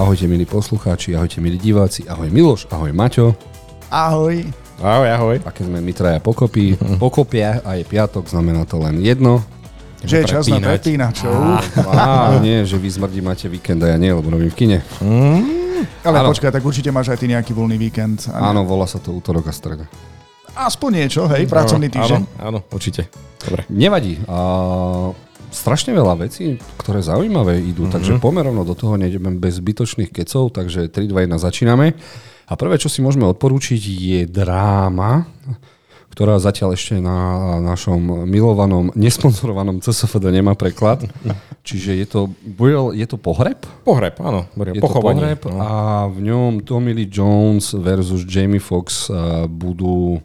ahojte milí poslucháči, ahojte milí diváci, ahoj Miloš, ahoj Maťo. Ahoj. Ahoj, ahoj. A keď sme my traja pokopy, pokopia a je piatok, znamená to len jedno. Že je čas na prepínačov. Á, nie, že vy smrdí máte víkend a ja nie, lebo robím v kine. Ale Áno. počkaj, tak určite máš aj ty nejaký voľný víkend. Áno, volá sa to útorok a streda. Aspoň niečo, hej, pracovný týždeň. Áno, áno, určite. Dobre. Nevadí. A strašne veľa vecí, ktoré zaujímavé idú, mm-hmm. takže pomerovno do toho nejdeme bez zbytočných kecov, takže 3, 2, 1 začíname. A prvé, čo si môžeme odporúčiť, je dráma, ktorá zatiaľ ešte na našom milovanom, nesponzorovanom CSFD nemá preklad. Čiže je to, bude- je to pohreb? Pohreb, áno. Dobre, Je pochovanie. to pohreb no. a v ňom Tommy Lee Jones versus Jamie Foxx uh, budú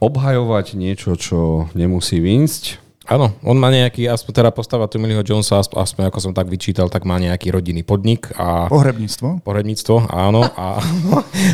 obhajovať niečo, čo nemusí výjsť. Áno, on má nejaký, aspoň teda postava Tommyho Jonesa, aspoň, aspoň ako som tak vyčítal, tak má nejaký rodinný podnik a Pohrebníctvo. poredníctvo, áno. A,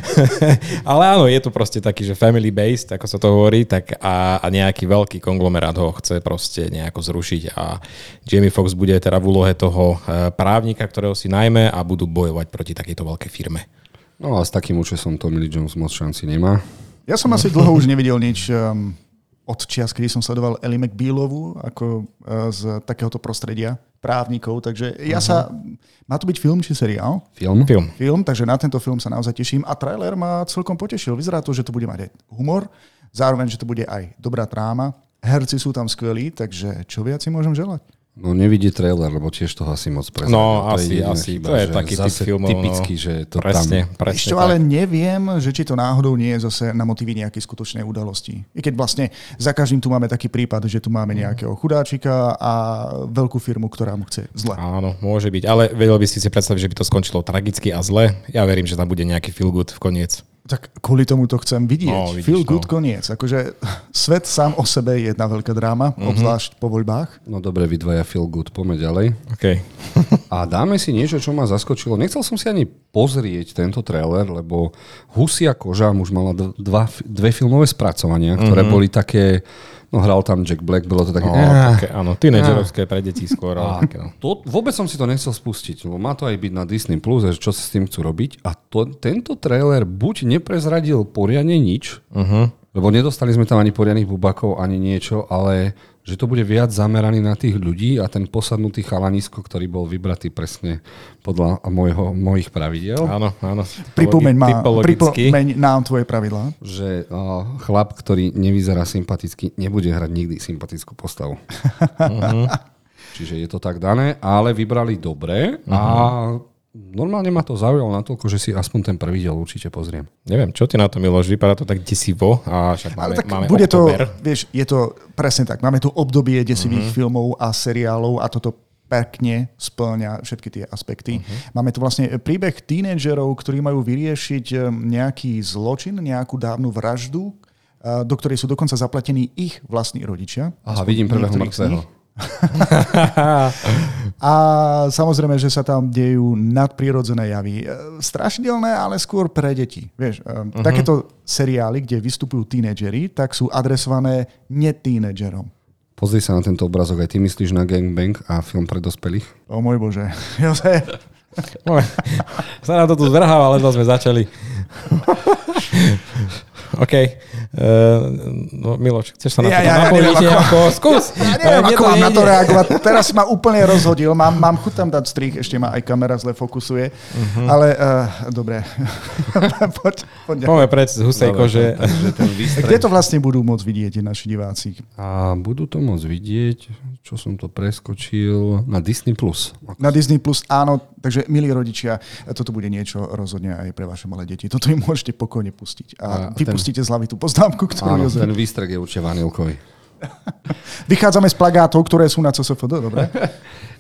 ale áno, je to proste taký, že family based, ako sa to hovorí, tak a, a nejaký veľký konglomerát ho chce proste nejako zrušiť a Jamie Foxx bude teda v úlohe toho eh, právnika, ktorého si najmä a budú bojovať proti takejto veľkej firme. No a s takým účesom Tommy Lee Jones moc šanci nemá. Ja som asi dlho už nevidel nič um, od čias, kedy som sledoval Ellie McBealovú ako uh, z takéhoto prostredia právnikov, takže ja sa... Má to byť film či seriál? Film? Film. Film, takže na tento film sa naozaj teším a trailer ma celkom potešil. Vyzerá to, že to bude mať aj humor, zároveň, že to bude aj dobrá tráma. Herci sú tam skvelí, takže čo viac si môžem želať? No nevidí trailer, lebo tiež toho asi moc prezradil. No, To je asi- jediná asi. chyba, To je taký typ filmov, no. typický, že to Presne, tam... presne. Ešte tak. ale neviem, že či to náhodou nie je zase na motivy nejakej skutočnej udalosti. I keď vlastne za každým tu máme taký prípad, že tu máme nejakého chudáčika a veľkú firmu, ktorá mu chce zle. Áno, môže byť, ale vedel by si si predstaviť, že by to skončilo tragicky a zle. Ja verím, že tam bude nejaký feel good v koniec. Tak kvôli tomu to chcem vidieť. No, vidíš, Feel good no. koniec. Akože svet sám o sebe je jedna veľká dráma, Mhm. obzvlášť po voľbách. No dobre, vy dvaja feel good, poďme ďalej. OK. A dáme si niečo, čo ma zaskočilo. Nechcel som si ani pozrieť tento trailer, lebo Husia koža už mala dva, dve filmové spracovania, ktoré boli také... No hral tam Jack Black, bolo to také... No, "Ah, také áno, tínedžerovské pre deti skôr. Ale také, no. To, vôbec som si to nechcel spustiť, lebo má to aj byť na Disney+, Plus, čo sa s tým chcú robiť. A to, tento trailer buď neprezradil poriadne nič, uh-huh. lebo nedostali sme tam ani poriadnych bubakov, ani niečo, ale že to bude viac zameraný na tých ľudí a ten posadnutý chalanisko, ktorý bol vybratý presne podľa môjho, mojich pravidel. Áno, áno. Pripomeň, ma, pripomeň nám tvoje pravidlá. Že uh, chlap, ktorý nevyzerá sympaticky, nebude hrať nikdy sympatickú postavu. Čiže je to tak dané, ale vybrali dobre a normálne ma to zaujalo natoľko, že si aspoň ten prvý diel určite pozriem. Neviem, čo ty na to Miloš, vypadá to tak desivo a však máme, Ale tak máme bude október. to, vieš, je to presne tak. Máme tu obdobie desivých Mhm. filmov a seriálov a toto pekne splňa všetky tie aspekty. Mhm. Máme tu vlastne príbeh tínedžerov, ktorí majú vyriešiť eh, nejaký zločin, nejakú dávnu vraždu, eh, do ktorej sú dokonca zaplatení ich vlastní rodičia. Aha, vidím prvého mŕtvého. A samozrejme, že sa tam dejú nadprirodzené javy. E, Strašidelné, ale skôr pre deti. Vieš, uh-huh. takéto seriály, kde vystupujú tínedžeri, tak sú adresované netínedžerom. Pozri sa na tento obrazok, aj ty myslíš na Gangbang a film pre dospelých? O môj bože. Jozef, sa nám to tu zvrháva, ale sme začali. OK. Uh, no, Miloš, chceš sa na Ja- to ja- ja napojiť? neviem, ako-? Skús. ja neviem, Mne ako to mám na to reagovať. Teraz si ma úplne rozhodil. Mám, mám chuť tam dať strich, ešte ma aj kamera zle fokusuje. Uh-huh. Ale uh, dobre. poď, poď. Poďme preč z husej kože. Kde to vlastne budú môcť vidieť naši diváci? A budú to môcť vidieť, čo som to preskočil, na Disney+. Plus. Na Disney Plus áno, takže milí rodičia, toto bude niečo rozhodne aj pre vaše malé deti. Toto im môžete pokojne pustiť. A, A a ten- vypustíte z hlavy tú poznámku, ktorú Áno, Jozef... ten výstrek je určite vanilkový. Vychádzame z plagátov, ktoré sú na CSFD, dobre?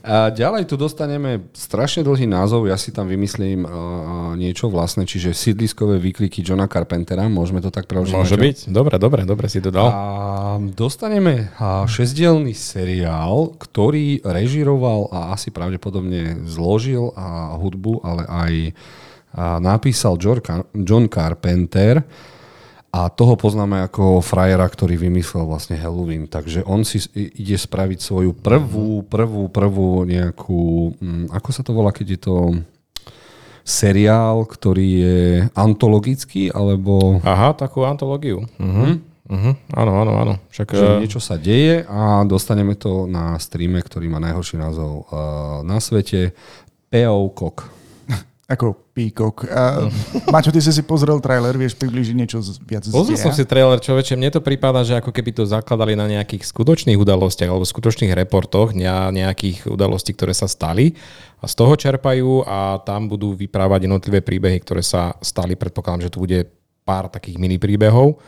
A ďalej tu dostaneme strašne dlhý názov, ja si tam vymyslím uh, niečo vlastné, čiže sídliskové výkliky Johna Carpentera, môžeme to tak preložiť? Môže byť. Dobre, dobre, dobre si to dal. A dostaneme šesdielný seriál, ktorý režiroval a asi pravdepodobne zložil a hudbu, ale aj a napísal John Carpenter a toho poznáme ako frajera, ktorý vymyslel vlastne Halloween. Takže on si ide spraviť svoju prvú, prvú, prvú nejakú, mm, ako sa to volá, keď je to seriál, ktorý je antologický, alebo... Aha, takú antológiu. Uh-huh. Uh-huh. Áno, áno, áno. Však, Že eh, niečo sa deje a dostaneme to na streame, ktorý má najhorší názov uh, na svete. P.O. Kok. Ako Peacock. A, Maťo, ty si si pozrel trailer, vieš približiť niečo viac z Pozrel som si trailer, človeče, mne to prípada, že ako keby to zakladali na nejakých skutočných udalostiach alebo skutočných reportoch, ne- nejakých udalostí, ktoré sa stali a z toho čerpajú a tam budú vyprávať jednotlivé príbehy, ktoré sa stali. Predpokladám, že tu bude pár takých mini príbehov.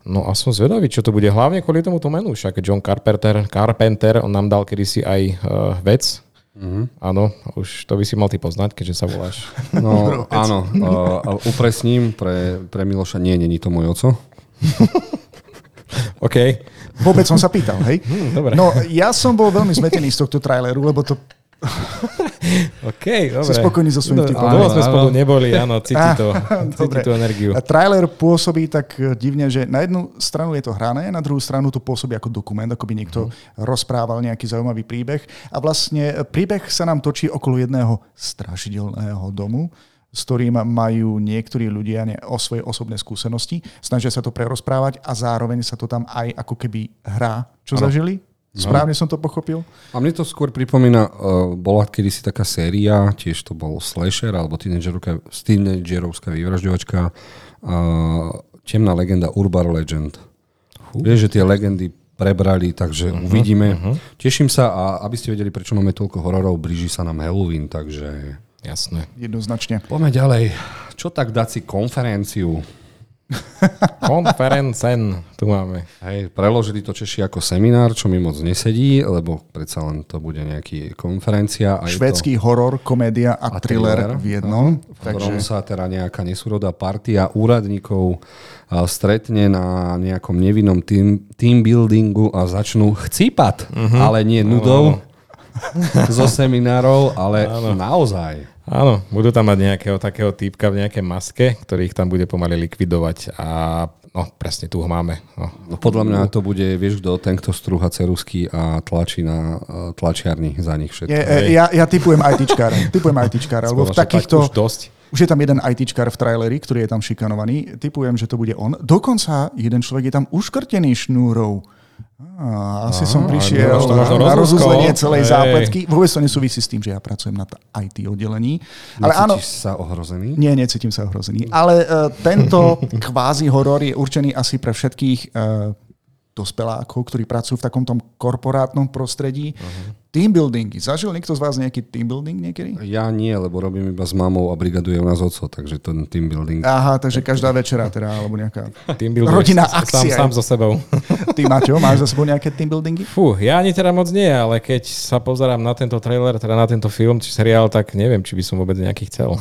No a som zvedavý, čo to bude. Hlavne kvôli tomuto menu. Však John Carpenter, Carpenter on nám dal kedysi aj uh, vec. Mm-hmm. Áno, už to by si mal ty poznať, keďže sa voláš. No áno, uh, upresním pre, pre Miloša, nie, není to môj oco. OK. Vôbec som sa pýtal, hej? Hm, dobre. No, ja som bol veľmi zmetený z tohto traileru, lebo to OK, dobre. si spokojný so svojím No, vtipom. Dlho sme Áno, spolu neboli, áno, cíti to, cíti tú energiu. A trailer pôsobí tak eh, divne, že na jednu stranu je to hrané, na druhú stranu to pôsobí ako dokument, ako by niekto Mhm. rozprával nejaký zaujímavý príbeh. A vlastne eh, príbeh sa nám točí okolo jedného strašidelného domu, s ktorým majú niektorí ľudia ne, o svoje osobné skúsenosti. Snažia sa to prerozprávať a zároveň sa to tam aj ako keby hrá, čo Áno. zažili. Správne som to pochopil? A mne to skôr pripomína, uh, bola kedysi taká séria, tiež to bol slasher, alebo tínedžerovská, vyvražďovačka, uh, temná legenda Urban Legend. Vieš, že tie legendy prebrali, takže uh-huh, uvidíme. Uh-huh. Teším sa a aby ste vedeli, prečo máme toľko hororov, blíži sa nám Halloween, takže Jasné. Jednoznačne. poďme ďalej. Čo tak dať si konferenciu? Konferencen tu máme. Hej, preložili to Češi ako seminár, čo mi moc nesedí, lebo predsa len to bude nejaký konferencia. A je to- horor, komédia a, A thriller thriller, v jednom. v ktorom Takže sa teda nejaká nesúrodá partia úradníkov stretne na nejakom nevinnom team, team buildingu a začnú chcípať, ale nie nudou zo seminárov, ale naozaj. Áno, budú tam mať nejakého takého týpka v nejakej maske, ktorý ich tam bude pomaly likvidovať a no, presne tu ho máme. No. No, podľa mňa to bude, vieš kto, ten, kto strúha cerusky a tlačí na uh, tlačiarni za nich všetko. Je, e, ja, ja typujem ITčkára. Typujem ITčkára, lebo v takýchto... tak už dosť. Už je tam jeden ITčkár v traileri, ktorý je tam šikanovaný. Typujem, že to bude on. Dokonca jeden človek je tam uškrtený šnúrou. Á, asi som prišiel možno na rozúskol. rozuzlenie celej Hej. zápletky. Vôbec to nesúvisí s tým, že ja pracujem na IT oddelení. Ale áno, sa ohrozený? nie, necítim sa ohrozený. Ale uh, tento kvázi horor je určený asi pre všetkých uh, dospelákov, ktorí pracujú v takomto korporátnom prostredí. Uh-huh. Team buildingy. Zažil niekto z vás nejaký team building niekedy? Ja nie, lebo robím iba s mamou a brigaduje u nás oco, takže ten team building. Aha, takže každá večera teda, alebo nejaká... Team building Rodinná sám, akcia. sám so sebou. Ty, Maťo, máš za sebou nejaké team buildingy? Fú, ja ani teda moc nie, ale keď sa pozerám na tento trailer, teda na tento film či seriál, tak neviem, či by som vôbec nejaký chcel.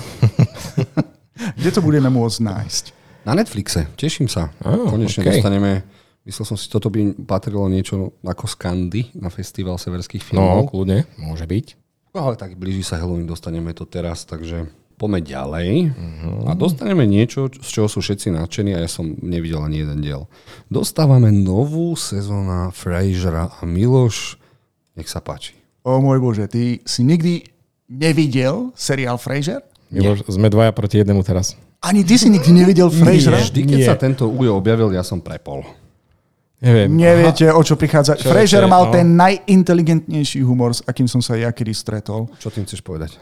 Kde to budeme môcť nájsť? Na Netflixe, teším sa. Á, Konečne okej. dostaneme, myslel som si, toto by patrilo niečo ako Skandy na festival severských No, filmov. kľudne, môže byť. No, ale tak blíži sa Halloween, dostaneme to teraz, takže poďme ďalej. Mhm. A dostaneme niečo, z čoho sú všetci nadšení a ja som nevidel ani jeden diel. Dostávame novú sezóna Frasera a Miloš, nech sa páči. O môj Bože, ty si nikdy nevidel seriál Frasier? Miloš, sme dvaja proti jednému teraz. Ani ty si nikdy nevidel Frasera? Vždy, keď Nie. sa tento ujo objavil, ja som prepol. Neviem. Neviete, o čo prichádza. Čo Frasier viete, mal no. ten najinteligentnejší humor, s akým som sa ja kedy stretol. Čo tým chceš povedať?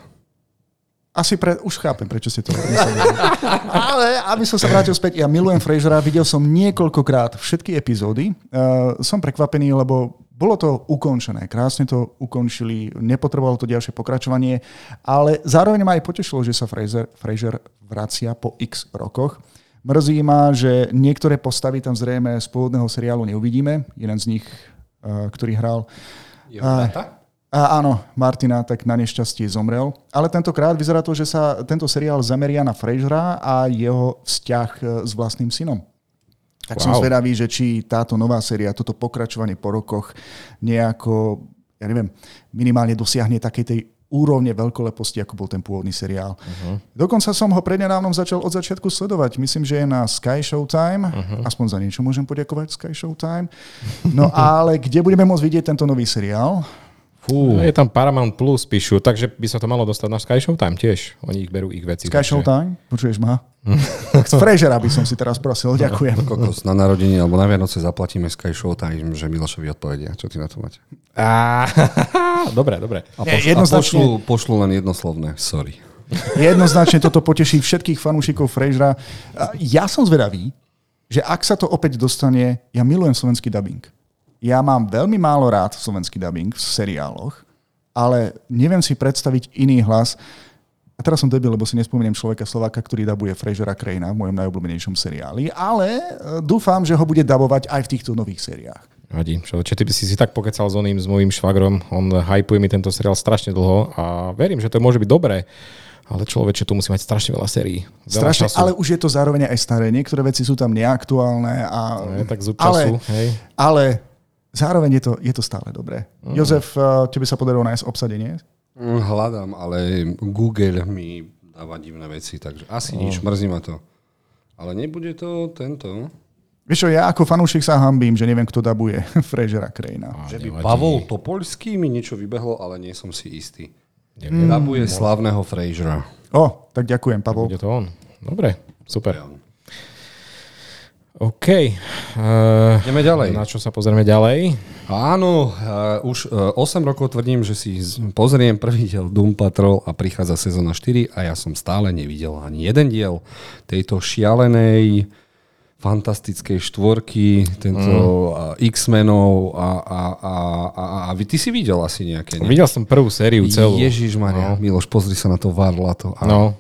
Asi pre, už chápem, prečo ste to mysleli. Ale aby som sa vrátil späť, ja milujem Frasera, videl som niekoľkokrát všetky epizódy. Uh, som prekvapený, lebo bolo to ukončené, krásne to ukončili, nepotrebovalo to ďalšie pokračovanie, ale zároveň ma aj potešilo, že sa Fraser, Fraser vracia po x rokoch. Mrzí ma, že niektoré postavy tam zrejme z pôvodného seriálu neuvidíme. Jeden z nich, uh, ktorý hral Je brata? a áno, Martina tak na nešťastie zomrel. Ale tentokrát vyzerá to, že sa tento seriál zameria na Frasera a jeho vzťah s vlastným synom. Tak wow. som zvedavý, že či táto nová séria, toto pokračovanie po rokoch nejako, ja neviem, minimálne dosiahne takej tej úrovne veľkoleposti, ako bol ten pôvodný seriál. Uh-huh. Dokonca som ho prednedávnom začal od začiatku sledovať. Myslím, že je na Sky Showtime. Uh-huh. Aspoň za niečo môžem poďakovať Sky Showtime. No ale kde budeme môcť vidieť tento nový seriál? Fú. Je tam Paramount Plus, píšu, takže by sa to malo dostať na Sky Showtime tiež. Oni ich berú ich veci. Sky takže... Showtime? Počuješ ma? Z Frejžera by som si teraz prosil, ďakujem. Kokos, na narodení alebo na Vianoce zaplatíme Sky Showtime, že Milošovi odpovedia. Čo ty na to máte? Á, dobre, dobre. A, Nie, pošlu, a jednoznačne- pošlu, pošlu len jednoslovné. Sorry. Jednoznačne toto poteší všetkých fanúšikov Frejžera. Ja som zvedavý, že ak sa to opäť dostane, ja milujem slovenský dubbing. Ja mám veľmi málo rád slovenský dubbing v seriáloch, ale neviem si predstaviť iný hlas. A teraz som debil, lebo si nespomeniem človeka Slováka, ktorý dabuje Frejžera Krejna v mojom najobľúbenejšom seriáli, ale e, dúfam, že ho bude dabovať aj v týchto nových seriách. Vadí. Čo, čo ty by si si tak pokecal s oným, s mojím švagrom. On hypuje mi tento seriál strašne dlho a verím, že to môže byť dobré. Ale človeče, tu musí mať strašne veľa sérií. Veľa Strašne, času. ale už je to zároveň aj staré. Niektoré veci sú tam neaktuálne. A, Je tak zub ale, času, hej. ale zároveň je to, je to stále dobré. Mhm. Jozef, eh, tebe sa podarilo nájsť obsadenie? Mm, Hľadám, ale Google mi dáva divné veci, takže asi nič, mrzí ma to. Ale nebude to tento. Vieš čo, ja ako fanúšik sa hambím, že neviem, kto dabuje Frejera Krejna. Že by nevadí. Pavol Topolský mi niečo vybehlo, ale nie som si istý. Neviem. Dabuje slavného Frasera. O, tak ďakujem, Pavol. Bude to on. Dobre, super. OK. Uh, Ideme ďalej. na čo sa pozrieme ďalej? Áno, uh, už uh, 8 rokov tvrdím, že si pozriem prvý diel Doom Patrol a prichádza sezóna 4 a ja som stále nevidel ani jeden diel tejto šialenej fantastickej štvorky, tento mm. X-menov a, a, a, a, a, a ty si videl asi nejaké, nie? Videl som prvú sériu celú. Ježiš Maria, no. Miloš, pozri sa na to varlato. A... No.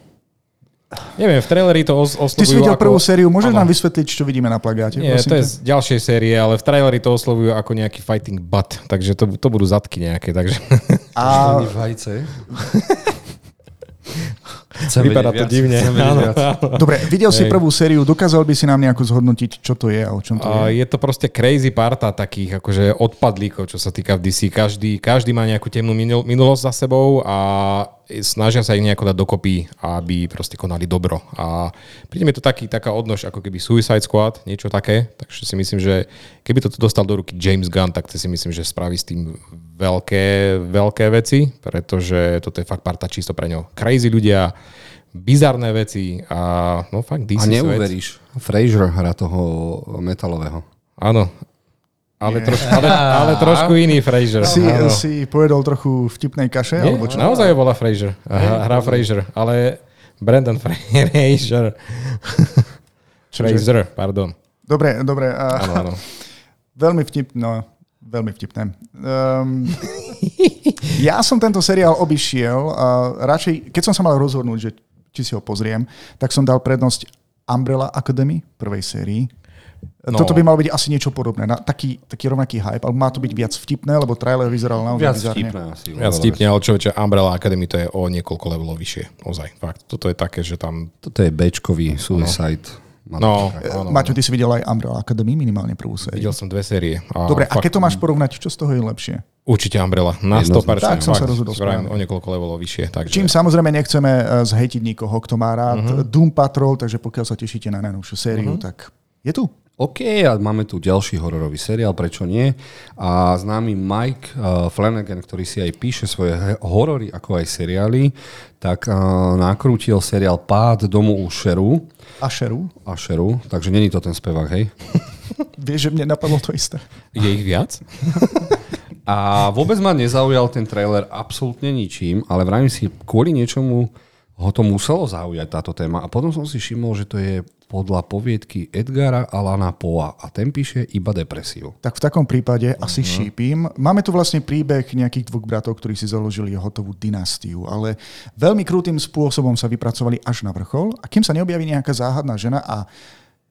Neviem, v traileri to os- oslovujú Ty si videl ako... prvú sériu, môžeš Áno. nám vysvetliť, čo vidíme na plagáte? Nie, to je z ďalšej série, ale v traileri to oslovujú ako nejaký fighting butt, takže to, to budú zadky nejaké, takže... A vajce. Chcem Vypadá to viac, divne. Áno, áno. Dobre, videl si prvú sériu, dokázal by si nám nejako zhodnotiť, čo to je a o čom to A je? je to proste crazy parta takých akože odpadlíkov, čo sa týka v DC. Každý, každý má nejakú temnú minul- minulosť za sebou a snažia sa ich nejako dať dokopy, aby proste konali dobro. A príde mi to taký, taká odnož ako keby Suicide Squad, niečo také. Takže si myslím, že keby to dostal do ruky James Gunn, tak si myslím, že spraví s tým veľké, veľké veci, pretože toto je fakt parta čisto pre ňo. Crazy ľudia, bizarné veci a no fakt DC A svet. neuveríš, Fraser hra toho metalového. Áno. Ale, troš, ale, ale trošku iný Fraser. Si, Áno. si pojedol trochu vtipnej kaše? Nie, alebo čo? naozaj bola Fraser. Hra, hra Fraser, ale Brandon Fraser. Fraser, pardon. Dobre, dobre. A, Áno, áno. veľmi vtipné. No, veľmi vtipné. Um, ja som tento seriál obišiel a radšej, keď som sa mal rozhodnúť, že či si ho pozriem, tak som dal prednosť Umbrella Academy prvej sérii. No. No. Toto by malo byť asi niečo podobné. Na, taký, taký rovnaký hype, ale má to byť viac vtipné, lebo trailer vyzeral naozaj Viac bizarne. vtipné asi. Ja stipne, ale človeče, Umbrella Academy to je o niekoľko levelov vyššie. Ozaj, fakt. Toto je také, že tam... Toto je Bčkový Suicide. No, také- áno, Maťo, ty si videl aj Umbrella Academy, minimálne prvú sériu. videl som dve série. A Dobre, a fakt, keď to máš porovnať, čo z toho je lepšie? Určite Umbrella. Na 100%. Jednoznačne. Tak som sa rozhodol správne. O niekoľko levelov vyššie. Takže... Čím samozrejme nechceme eh, zhejtiť nikoho, kto má rád uh-huh. Doom Patrol, takže pokiaľ sa tešíte na najnovšiu sériu, uh-huh. tak je tu. OK, a máme tu ďalší hororový seriál, prečo nie? A známy Mike uh, Flanagan, ktorý si aj píše svoje horory, ako aj seriály, tak uh, nakrútil seriál Pád domu u Šeru, Asheru, a Šeru, takže není to ten spevák, hej? vieš, že mne napadlo to isté. Je ich viac? A vôbec ma nezaujal ten trailer absolútne ničím, ale vravím si, kvôli niečomu ho to muselo zaujať táto téma. A potom som si všimol, že to je podľa poviedky Edgara Alana Poa a ten píše iba depresiu. Tak v takom prípade asi šípim. Máme tu vlastne príbeh nejakých dvoch bratov, ktorí si založili hotovú dynastiu, ale veľmi krutým spôsobom sa vypracovali až na vrchol a kým sa neobjaví nejaká záhadná žena a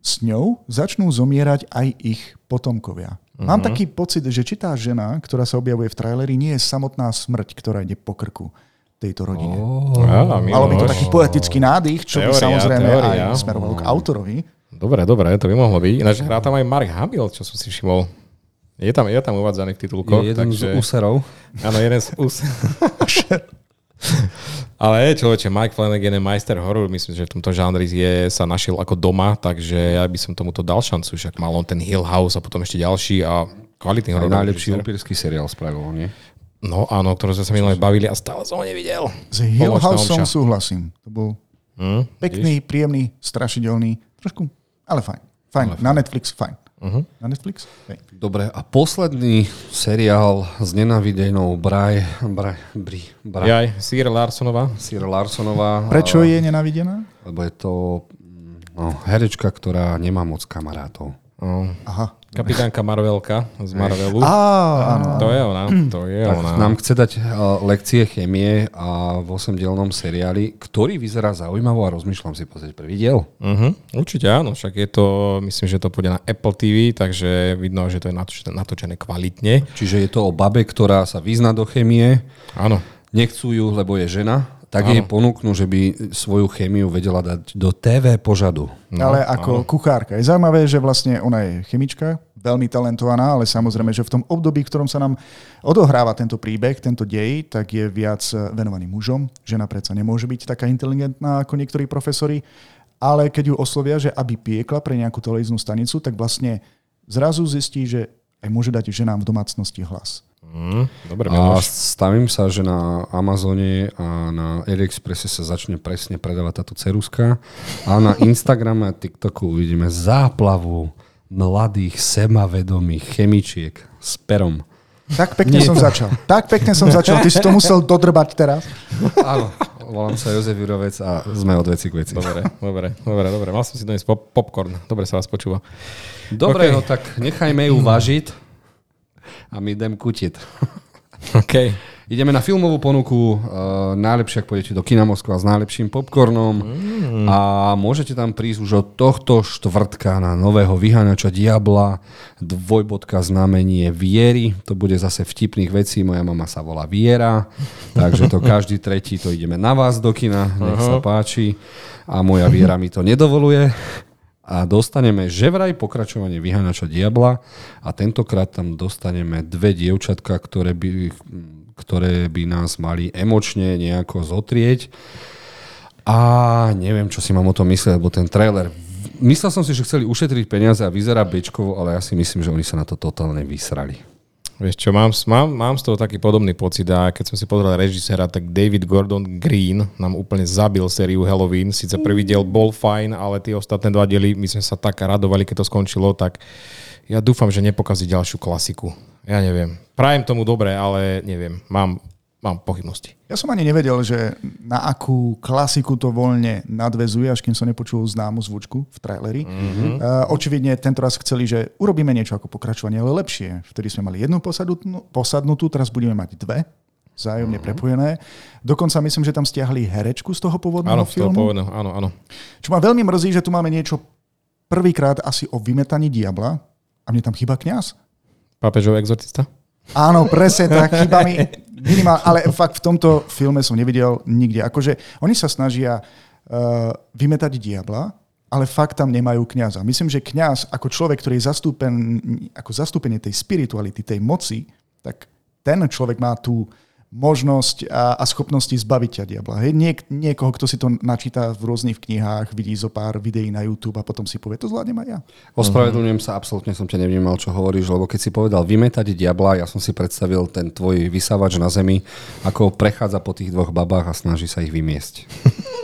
s ňou začnú zomierať aj ich potomkovia. Mám Mhm. taký pocit, že či tá žena, ktorá sa objavuje v traileri, nie je samotná smrť, ktorá ide po krku tejto rodine. Oh. Á, Malo by to taký poetický nádych, čo by Teória, samozrejme teória. aj smerovalo k autorovi. Dobre, dobre, to by mohlo byť. Ináč hrá tam aj Mark Hamill, čo som si všimol. Je tam, je tam uvádzaný v titulkoch. Je jeden takže... z úserov. Áno, jeden z ús. Ale človeče, Mike Flanagan je majster horror, myslím, že v tomto žánri je, sa našiel ako doma, takže ja by som tomuto dal šancu, však mal on ten Hill House a potom ešte ďalší a kvalitný horor. najlepší upírsky seriál spravil, nie? No áno, ktoré sme sa minulé bavili a stále som ho nevidel. S Hill Houseom súhlasím. To bol Hm? pekný, príjemný, strašidelný. Trošku, ale fajn. Fajn. Na Netflix fajn. Uh-huh. Na Netflix? Hej. Dobre, a posledný seriál s nenavidenou Braj, Braj, Bri, Braj, Jaj, Sir Larsonová. Sir Larsonová. Prečo je nenavidená? Lebo je to mm, no, herečka, ktorá nemá moc kamarátov. Oh. Aha. Kapitánka Marvelka z Marvelu. Á, áno. To je ona, to je Tak ona. nám chce dať uh, lekcie chemie a v 8-dielnom seriáli, ktorý vyzerá zaujímavo a rozmýšľam si pozrieť prvý diel. Uh-huh. Určite áno, však je to, myslím, že to bude na Apple TV, takže vidno, že to je natočené, natočené kvalitne. Čiže je to o babe, ktorá sa vyzna do chemie, Áno. nechcú ju, lebo je žena, tak jej ponúknú, že by svoju chémiu vedela dať do TV požadu. No, ale ako áno. kuchárka. Je zaujímavé, že vlastne ona je chemička, veľmi talentovaná, ale samozrejme, že v tom období, v ktorom sa nám odohráva tento príbeh, tento dej, tak je viac venovaný mužom. Žena predsa nemôže byť taká inteligentná ako niektorí profesori, ale keď ju oslovia, že aby piekla pre nejakú televíznu stanicu, tak vlastne zrazu zistí, že aj môže dať ženám v domácnosti hlas. Mm, dobre, A stavím sa, že na Amazone a na AliExpresse sa začne presne predávať táto ceruska a na Instagrame a TikToku uvidíme záplavu mladých, semavedomých chemičiek s perom. Tak pekne som začal. Tak pekne som začal. Ty si to musel dodrbať teraz. Áno, volám sa Jozef Jurovec a sme od veci k veci. Dobre, dobre, dobre, dobre. Mal som si doniesť pop- popcorn. Dobre sa vás počúva. Dobre, OK. no tak nechajme ju vážiť a my idem kutiť. OK. Ideme na filmovú ponuku. Uh, najlepšie, ak pôjdete do Kina Moskva s najlepším popcornom. Mm. A môžete tam prísť už od tohto štvrtka na nového vyháňača Diabla. Dvojbodka znamenie Viery. To bude zase vtipných vecí. Moja mama sa volá Viera. Takže to každý tretí to ideme na vás do kina. Nech sa páči. A moja Viera mi to nedovoluje. A dostaneme že vraj pokračovanie Vyháňača Diabla a tentokrát tam dostaneme dve dievčatka, ktoré by, ktoré by nás mali emočne nejako zotrieť. A neviem, čo si mám o tom myslieť, lebo ten trailer... Myslel som si, že chceli ušetriť peniaze a vyzerá bečkovo, ale ja si myslím, že oni sa na to totálne vysrali. Vieš čo, mám, mám, mám z toho taký podobný pocit a keď som si pozrel režisera, tak David Gordon Green nám úplne zabil sériu Halloween. Sice prvý diel bol fajn, ale tie ostatné dva diely, my sme sa tak radovali, keď to skončilo, tak ja dúfam, že nepokazí ďalšiu klasiku. Ja neviem. Prajem tomu dobre, ale neviem. Mám, mám pochybnosti. Ja som ani nevedel, že na akú klasiku to voľne nadvezuje, až kým som nepočul známu zvučku v traileri. Mm-hmm. Uh, očividne tento raz chceli, že urobíme niečo ako pokračovanie, ale lepšie. Vtedy sme mali jednu posadnutú, posadnutú teraz budeme mať dve vzájomne mm-hmm. prepojené. Dokonca myslím, že tam stiahli herečku z toho pôvodného Áno, z toho filmu. pôvodného, áno, áno. Čo ma veľmi mrzí, že tu máme niečo prvýkrát asi o vymetaní diabla a mne tam chýba kňaz. Pápežov exorcista? Áno, presne tak, chýba mi minimál, ale fakt v tomto filme som nevidel nikde. Akože oni sa snažia uh, vymetať diabla, ale fakt tam nemajú kňaza. Myslím, že kňaz ako človek, ktorý je zastúpen, ako zastúpenie tej spirituality, tej moci, tak ten človek má tú možnosť a, a schopnosti zbaviť ťa diabla. Hej, niek, niekoho, kto si to načíta v rôznych knihách, vidí zo pár videí na YouTube a potom si povie, to zvládnem aj ja. Ospravedlňujem sa, absolútne som ťa nevnímal, čo hovoríš, lebo keď si povedal vymetať diabla, ja som si predstavil ten tvoj vysávač na zemi, ako prechádza po tých dvoch babách a snaží sa ich vymiesť.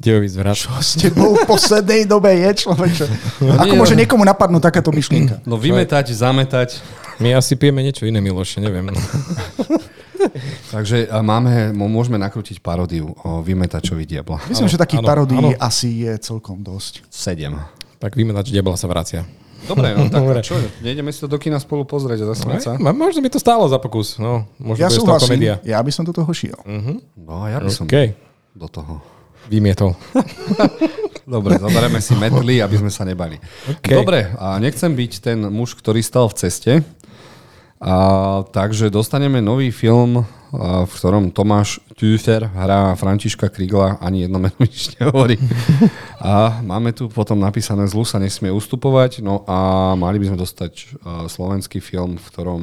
Dejový zvrat. S tebou v poslednej dobe je človek. Čo... Ako môže no. niekomu napadnúť takáto myšlienka? No vymetať, zametať. My asi pijeme niečo iné, Miloše, neviem. Takže a máme, môžeme nakrútiť paródiu o vymetačovi diabla. Myslím, Áno, že takých áno. asi je celkom dosť. Sedem. tak vymetač diabla sa vracia. Dobre, no tak Dobre. čo, nejdeme si to do kina spolu pozrieť a zasmiať sa? No, možno by to stálo za pokus. No, možno Ja bude z toho súhlasím, komédia. ja by som do toho šiel. No a ja by som OK, do toho. vymietol. Dobre, zoberieme si metly, aby sme sa nebali. OK. Dobre, a nechcem byť ten muž, ktorý stal v ceste. A, takže dostaneme nový film, a, v ktorom Tomáš Tüfer hrá Františka Krigla, ani jedno meno nič nehovorí. A máme tu potom napísané Zlu sa nesmie ustupovať, no a mali by sme dostať a, slovenský film, v ktorom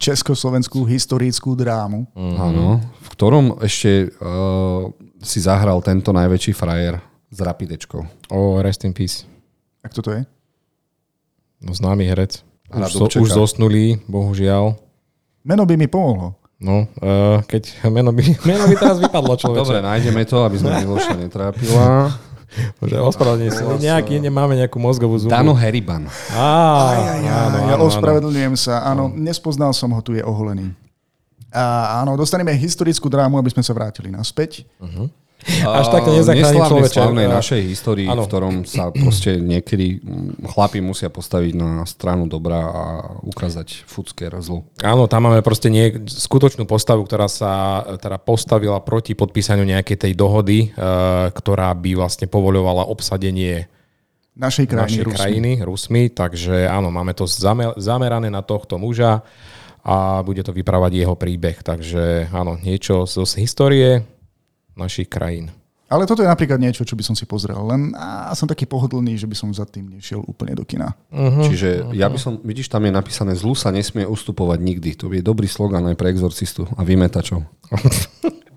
Československú historickú drámu. Mm-hmm. Áno, v ktorom ešte uh, si zahral tento najväčší frajer s rapidečkou. O, rest in peace. Tak toto je? No známy herec. Už, so, Dubčeka. už zosnulý, bohužiaľ. Meno by mi pomohlo. No, uh, keď meno by, meno by teraz vypadlo človeče. Dobre, nájdeme to, aby sme Miloša netrápila. Že ospravedlňujem sa. Nejaký, nemáme nejakú mozgovú zubu. Dano Heriban. Á, Aj, aj, aj, áno, ja áno, áno. ospravedlňujem sa. Áno, nespoznal som ho, tu je oholený. A áno, dostaneme historickú drámu, aby sme sa vrátili naspäť. Až takto nezachránim Neslávne človeče. slávnej A- našej histórii, Áno. v ktorom sa proste niekedy chlapi musia postaviť na stranu dobra a ukázať fucké zlu. Áno, tam máme proste nie, skutočnú postavu, ktorá sa teda postavila proti podpísaniu nejakej tej dohody, e, ktorá by vlastne povoľovala obsadenie Našej krajiny. našej Rusmi. krajiny Rusmi. Takže áno, máme to zame- zamerané na tohto muža a bude to vyprávať jeho príbeh. Takže áno, niečo z z histórie našich krajín. Ale toto je napríklad niečo, čo by som si pozrel. Len a som taký pohodlný, že by som za tým nešiel úplne do kina. Mhm. Čiže ja by som, vidíš, tam je napísané, zlu sa nesmie ustupovať nikdy. To je dobrý slogan aj pre exorcistu a vymetačov.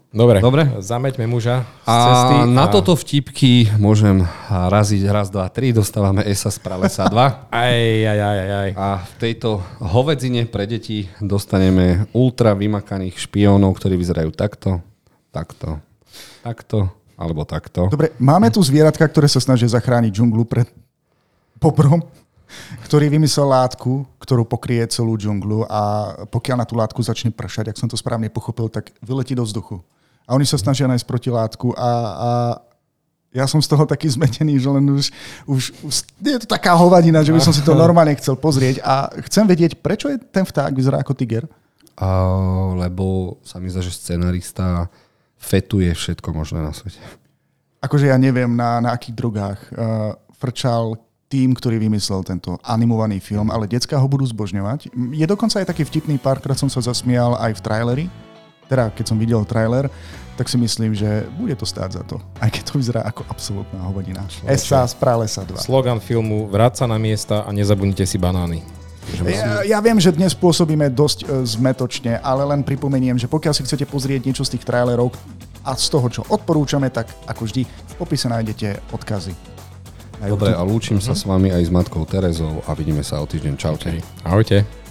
Dobre, Dobre. zameťme muža z A cesty. na toto vtipky môžem raziť raz, dva, tri. Dostávame ESA z Pralesa 2. Aj, aj, aj, aj, aj. A v tejto hovedzine pre deti dostaneme ultra vymakaných špiónov, ktorí vyzerajú takto, takto, takto, alebo takto. Dobre, máme tu zvieratka, ktoré sa snažia zachrániť džunglu pred poprom, ktorý vymyslel látku, ktorú pokrie celú džunglu a pokiaľ na tú látku začne pršať, ak som to správne pochopil, tak vyletí do vzduchu. A oni sa snažia nájsť protilátku a, a ja som z toho taký zmetený, že len už, už, už je to taká hovadina, že by som si to normálne chcel pozrieť a chcem vedieť, prečo je ten vták vyzerá ako tiger. A, lebo sa mi zdá, že scenarista fetuje všetko možné na svete. Akože ja neviem, na, na akých drogách uh, frčal tým, ktorý vymyslel tento animovaný film, ale decka ho budú zbožňovať. Je dokonca aj taký vtipný, párkrát som sa zasmial aj v traileri. Teda, keď som videl trailer, tak si myslím, že bude to stáť za to. Aj keď to vyzerá ako absolútna hovadina. Esa z Pralesa 2. Slogan filmu Vráť sa na miesta a nezabudnite si banány. Ja, ja viem, že dnes pôsobíme dosť e, zmetočne, ale len pripomeniem, že pokiaľ si chcete pozrieť niečo z tých trailerov a z toho, čo odporúčame, tak ako vždy v popise nájdete odkazy. Dobre, a lúčim sa s vami aj s matkou Terezou a vidíme sa o týždeň. Čaute. Ahojte.